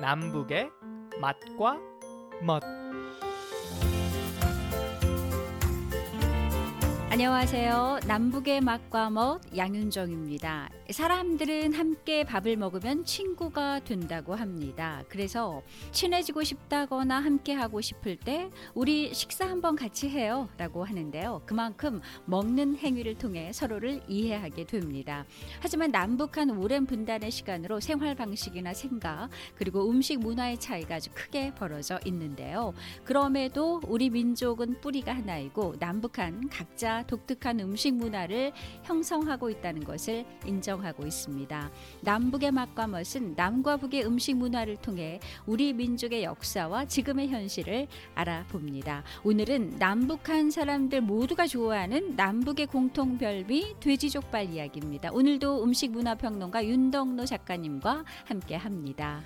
남북의 맛과 멋 안녕하세요. 남북의 맛과 멋 양윤정입니다. 사람들은 함께 밥을 먹으면 친구가 된다고 합니다. 그래서 친해지고 싶다거나 함께 하고 싶을 때 우리 식사 한번 같이 해요 라고 하는데요. 그만큼 먹는 행위를 통해 서로를 이해하게 됩니다. 하지만 남북한 오랜 분단의 시간으로 생활 방식이나 생각 그리고 음식 문화의 차이가 아주 크게 벌어져 있는데요. 그럼에도 우리 민족은 뿌리가 하나이고 남북한 각자 독특한 음식 문화를 형성하고 있다는 것을 인정하고 있습니다. 남북의 맛과 멋은 남과 북의 음식 문화를 통해 우리 민족의 역사와 지금의 현실을 알아봅니다. 오늘은 남북한 사람들 모두가 좋아하는 남북의 공통 별미 돼지족발 이야기입니다. 오늘도 음식 문화 평론가 윤덕노 작가님과 함께 합니다.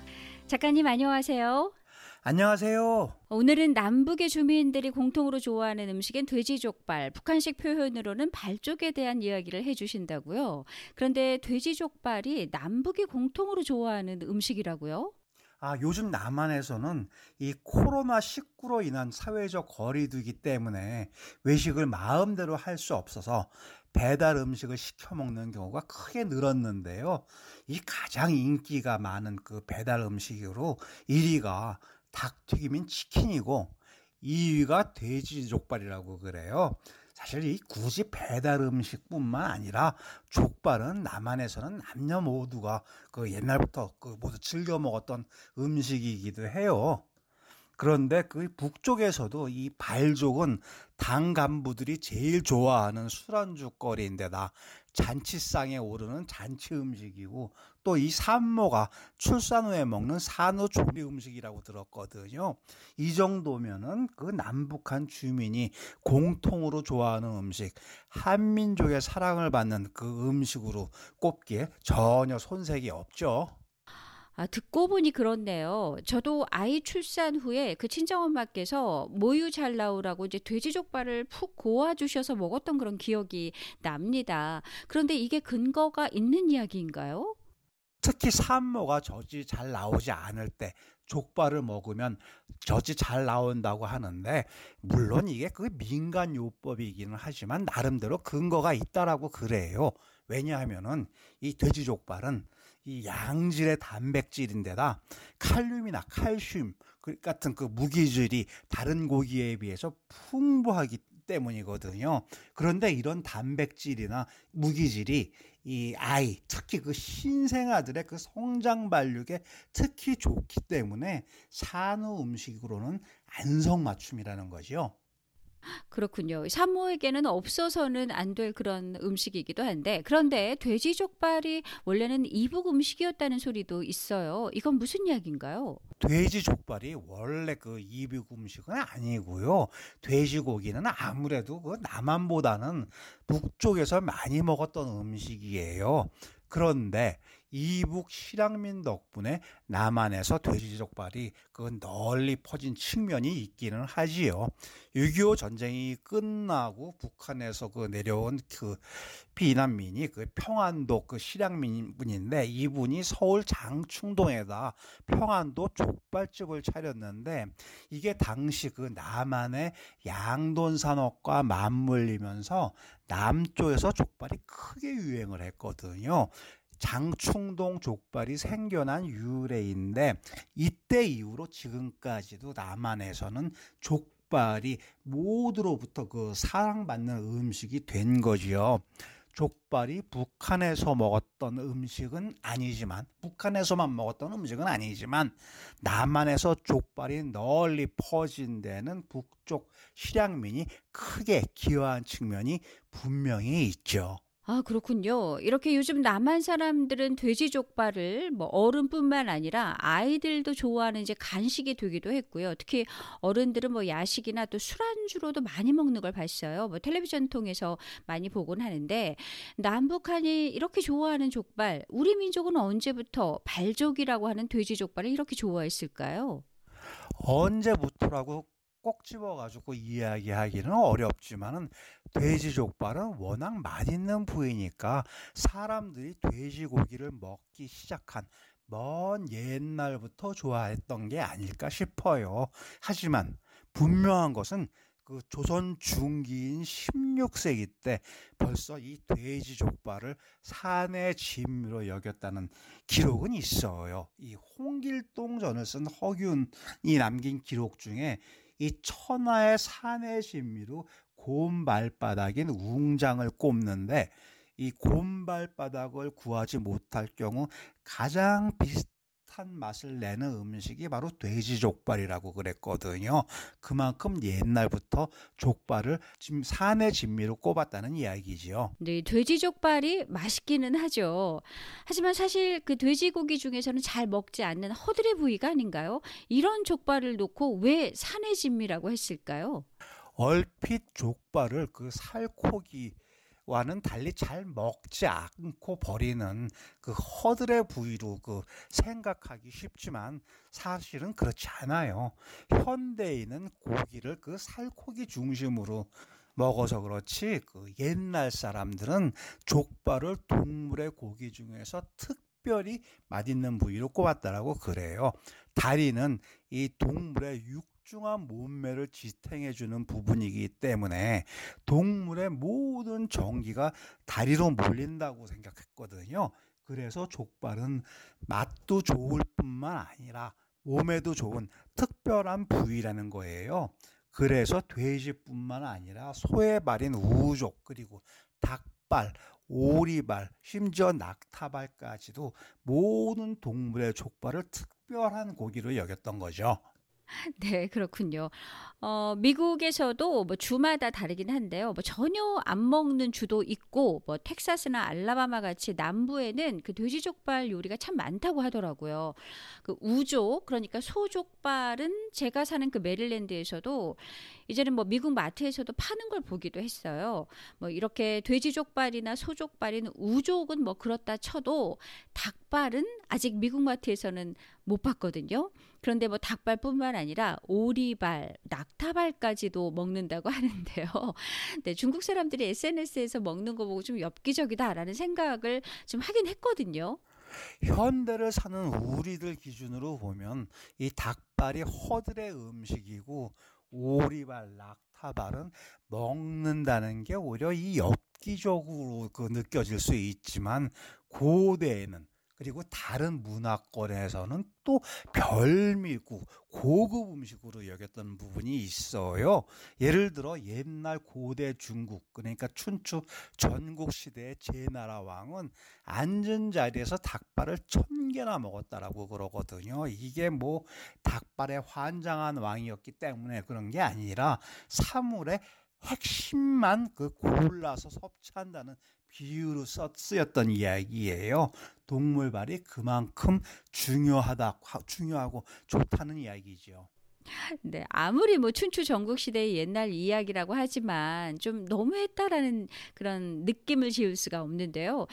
작가님 안녕하세요. 안녕하세요. 오늘은 남북의 주민들이 공통으로 좋아하는 음식인 돼지족발, 북한식 표현으로는 발족에 대한 이야기를 해주신다고요. 그런데 돼지족발이 남북이 공통으로 좋아하는 음식이라고요? 아, 요즘 남한에서는 이 코로나 19로 인한 사회적 거리두기 때문에 외식을 마음대로 할 수 없어서 배달 음식을 시켜 먹는 경우가 크게 늘었는데요. 이 가장 인기가 많은 그 배달 음식으로 1위가 닭튀김인 치킨이고 2위가 돼지 족발이라고 그래요. 사실 이 굳이 배달 음식뿐만 아니라 족발은 남한에서는 남녀 모두가 그 옛날부터 그 모두 즐겨 먹었던 음식이기도 해요. 그런데 그 북쪽에서도 이 발족은 당 간부들이 제일 좋아하는 술안주거리인데다 잔치상에 오르는 잔치 음식이고 또 이 산모가 출산 후에 먹는 산후 조리 음식이라고 들었거든요. 이 정도면은 그 남북한 주민이 공통으로 좋아하는 음식, 한민족의 사랑을 받는 그 음식으로 꼽기에 전혀 손색이 없죠. 아, 듣고 보니 그렇네요. 저도 아이 출산 후에 그 친정엄마께서 모유 잘 나오라고 이제 돼지 족발을 푹 고아주셔서 먹었던 그런 기억이 납니다. 그런데 이게 근거가 있는 이야기인가요? 특히 산모가 젖이 잘 나오지 않을 때 족발을 먹으면 젖이 잘 나온다고 하는데 물론 이게 그 민간 요법이기는 하지만 나름대로 근거가 있다라고 그래요. 왜냐하면은 이 돼지 족발은 이 양질의 단백질인데다 칼륨이나 칼슘 그 같은 그 무기질이 다른 고기에 비해서 풍부하기 때문이거든요. 그런데 이런 단백질이나 무기질이 이 아이, 특히 그 신생아들의 그 성장 발육에 특히 좋기 때문에 산후 음식으로는 안성맞춤이라는 거죠. 그렇군요. 산모에게는 없어서는 안 될 그런 음식이기도 한데 그런데 돼지 족발이 원래는 이북 음식이었다는 소리도 있어요. 이건 무슨 이야기인가요? 돼지 족발이 원래 그 이북 음식은 아니고요. 돼지고기는 아무래도 그 남한보다는 북쪽에서 많이 먹었던 음식이에요. 그런데 이북 실향민 덕분에 남한에서 돼지 족발이 그 널리 퍼진 측면이 있기는 하지요. 6.25 전쟁이 끝나고 북한에서 그 내려온 그 비난민이 그 평안도 그 실향민 분인데 이분이 서울 장충동에다 평안도 족발집을 차렸는데 이게 당시 그 남한의 양돈 산업과 맞물리면서 남쪽에서 족발이 크게 유행을 했거든요. 장충동 족발이 생겨난 유래인데 이때 이후로 지금까지도 남한에서는 족발이 모두로부터 그 사랑받는 음식이 된 거지요. 족발이 북한에서 먹었던 음식은 아니지만 북한에서만 먹었던 음식은 아니지만 남한에서 족발이 널리 퍼진 데는 북쪽 실향민이 크게 기여한 측면이 분명히 있죠. 아, 그렇군요. 이렇게 요즘 남한 사람들은 돼지 족발을 뭐 어른뿐만 아니라 아이들도 좋아하는 이제 간식이 되기도 했고요. 특히 어른들은 뭐 야식이나 또 술안주로도 많이 먹는 걸 봤어요. 뭐 텔레비전 통해서 많이 보곤 하는데 남북한이 이렇게 좋아하는 족발, 우리 민족은 언제부터 발족이라고 하는 돼지 족발을 이렇게 좋아했을까요? 언제부터라고 꼭 집어가지고 이야기하기는 어렵지만은 돼지족발은 워낙 맛있는 부위니까 사람들이 돼지고기를 먹기 시작한 먼 옛날부터 좋아했던 게 아닐까 싶어요. 하지만 분명한 것은 그 조선 중기인 16세기 때 벌써 이 돼지 족발을 산의 진미로 여겼다는 기록은 있어요. 이 홍길동전을 쓴 허균이 남긴 기록 중에 이 천하의 산의 진미로 곰 발바닥인 웅장을 꼽는데 이 곰발바닥을 구하지 못할 경우 가장 비슷 한 맛을 내는 음식이 바로 돼지 족발이라고 그랬거든요. 그만큼 옛날부터 족발을 지금 산의 진미로 꼽았다는 이야기지요. 네, 돼지 족발이 맛있기는 하죠. 하지만 사실 그 돼지고기 중에서는 잘 먹지 않는 허들의 부위가 아닌가요? 이런 족발을 놓고 왜 산의 진미라고 했을까요? 얼핏 족발을 그 살코기 와는 달리 잘 먹지 않고 버리는 그 허들의 부위로 그 생각하기 쉽지만 사실은 그렇지 않아요. 현대인은 고기를 그 살코기 중심으로 먹어서 그렇지 그 옛날 사람들은 족발을 동물의 고기 중에서 특별히 맛있는 부위로 꼽았다라고 그래요. 다리는 이 동물의 육 집중한 몸매를 지탱해주는 부분이기 때문에 동물의 모든 전기가 다리로 몰린다고 생각했거든요. 그래서 족발은 맛도 좋을 뿐만 아니라 몸에도 좋은 특별한 부위라는 거예요. 그래서 돼지뿐만 아니라 소의 발인 우족 그리고 닭 발, 오리발, 심지어 낙타발까지도 모든 동물의 족발을 특별한 고기로 여겼던 거죠. 네, 그렇군요. 어, 미국에서도 뭐 주마다 다르긴 한데요. 뭐 전혀 안 먹는 주도 있고, 뭐 텍사스나 알라바마 같이 남부에는 그 돼지족발 요리가 참 많다고 하더라고요. 그 우족, 그러니까 소족발은 제가 사는 그 메릴랜드에서도 이제는 뭐 미국 마트에서도 파는 걸 보기도 했어요. 뭐 이렇게 돼지족발이나 소족발인 우족은 뭐 그렇다 쳐도 닭발은 아직 미국 마트에서는 못 봤거든요. 그런데 뭐 닭발뿐만 아니라 오리발, 낙타발까지도 먹는다고 하는데요. 네, 중국 사람들이 SNS에서 먹는 거 보고 좀 엽기적이다라는 생각을 좀 하긴 했거든요. 현대를 사는 우리들 기준으로 보면 이 닭발이 허들의 음식이고 오리발, 낙타발은 먹는다는 게 오히려 이 엽기적으로 그 느껴질 수 있지만 고대에는 그리고 다른 문화권에서는 또 별미고 고급 음식으로 여겼던 부분이 있어요. 예를 들어 옛날 고대 중국 그러니까 춘추 전국 시대의 제나라 왕은 앉은 자리에서 닭발을 천 개나 먹었다라고 그러거든요. 이게 뭐 닭발에 환장한 왕이었기 때문에 그런 게 아니라 사물의 핵심만 그 골라서 섭취한다는 비유로 쓰였던 이야기예요. 동물발이 그만큼 중요하다, 중요하고 좋다는 이야기죠. 네, 아무리 뭐 춘추 전국 시대의 옛날 이야기라고 하지만 좀 너무했다라는 그런 느낌을 지울 수가 없는데요.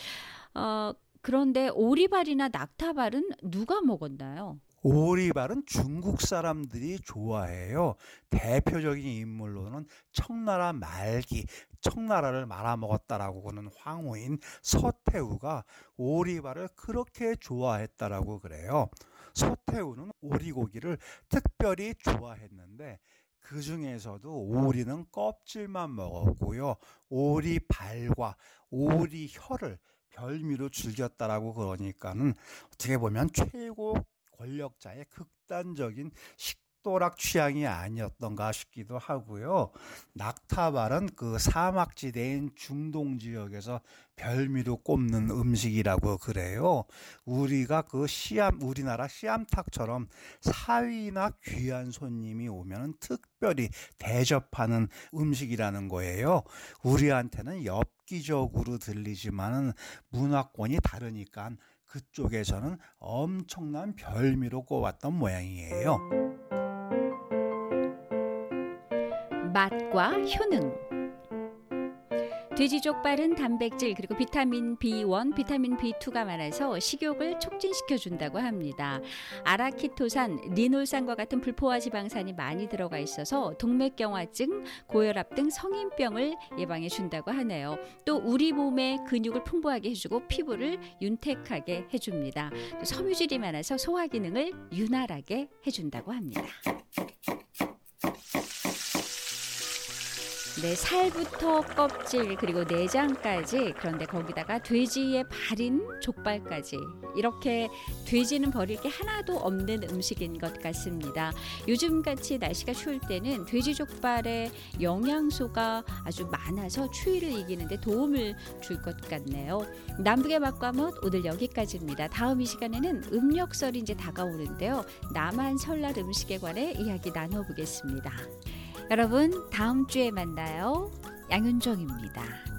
어, 그런데 오리발이나 낙타발은 누가 먹었나요? 오리발은 중국 사람들이 좋아해요. 대표적인 인물로는 청나라 말기, 청나라를 말아먹었다라고 하는 황후인 서태후가 오리발을 그렇게 좋아했다라고 그래요. 서태후는 오리고기를 특별히 좋아했는데 그 중에서도 오리는 껍질만 먹었고요. 오리 발과 오리 혀를 별미로 즐겼다라고 그러니까는 어떻게 보면 최고 권력자의 극단적인 식도락 취향이 아니었던가 싶기도 하고요. 낙타발은 그 사막지대인 중동 지역에서 별미로 꼽는 음식이라고 그래요. 우리가 그 시암 우리나라 시암탉처럼 사위나 귀한 손님이 오면 특별히 대접하는 음식이라는 거예요. 우리한테는 엽기적으로 들리지만은 문화권이 다르니까 그쪽에서는 엄청난 별미로 꼽았던 모양이에요. 맛과 효능. 돼지 족 발은 단백질 그리고 비타민 B1, 비타민 B2가 많아서 식욕을 촉진시켜 준다고 합니다. 아라키토산, 리놀산과 같은 불포화 지방산이 많이 들어가 있어서 동맥경화증, 고혈압 등 성인병을 예방해 준다고 하네요. 또 우리 몸의 근육을 풍부하게 해주고 피부를 윤택하게 해줍니다. 또 섬유질이 많아서 소화 기능을 윤활하게 해준다고 합니다. 네, 살부터 껍질 그리고 내장까지 그런데 거기다가 돼지의 발인 족발까지 이렇게 돼지는 버릴 게 하나도 없는 음식인 것 같습니다. 요즘 같이 날씨가 추울 때는 돼지 족발에 영양소가 아주 많아서 추위를 이기는데 도움을 줄 것 같네요. 남북의 맛과 멋 오늘 여기까지입니다. 다음 이 시간에는 음력설이 이제 다가오는데요. 남한 설날 음식에 관해 이야기 나눠보겠습니다. 여러분 다음 주에 만나요. 양윤정입니다.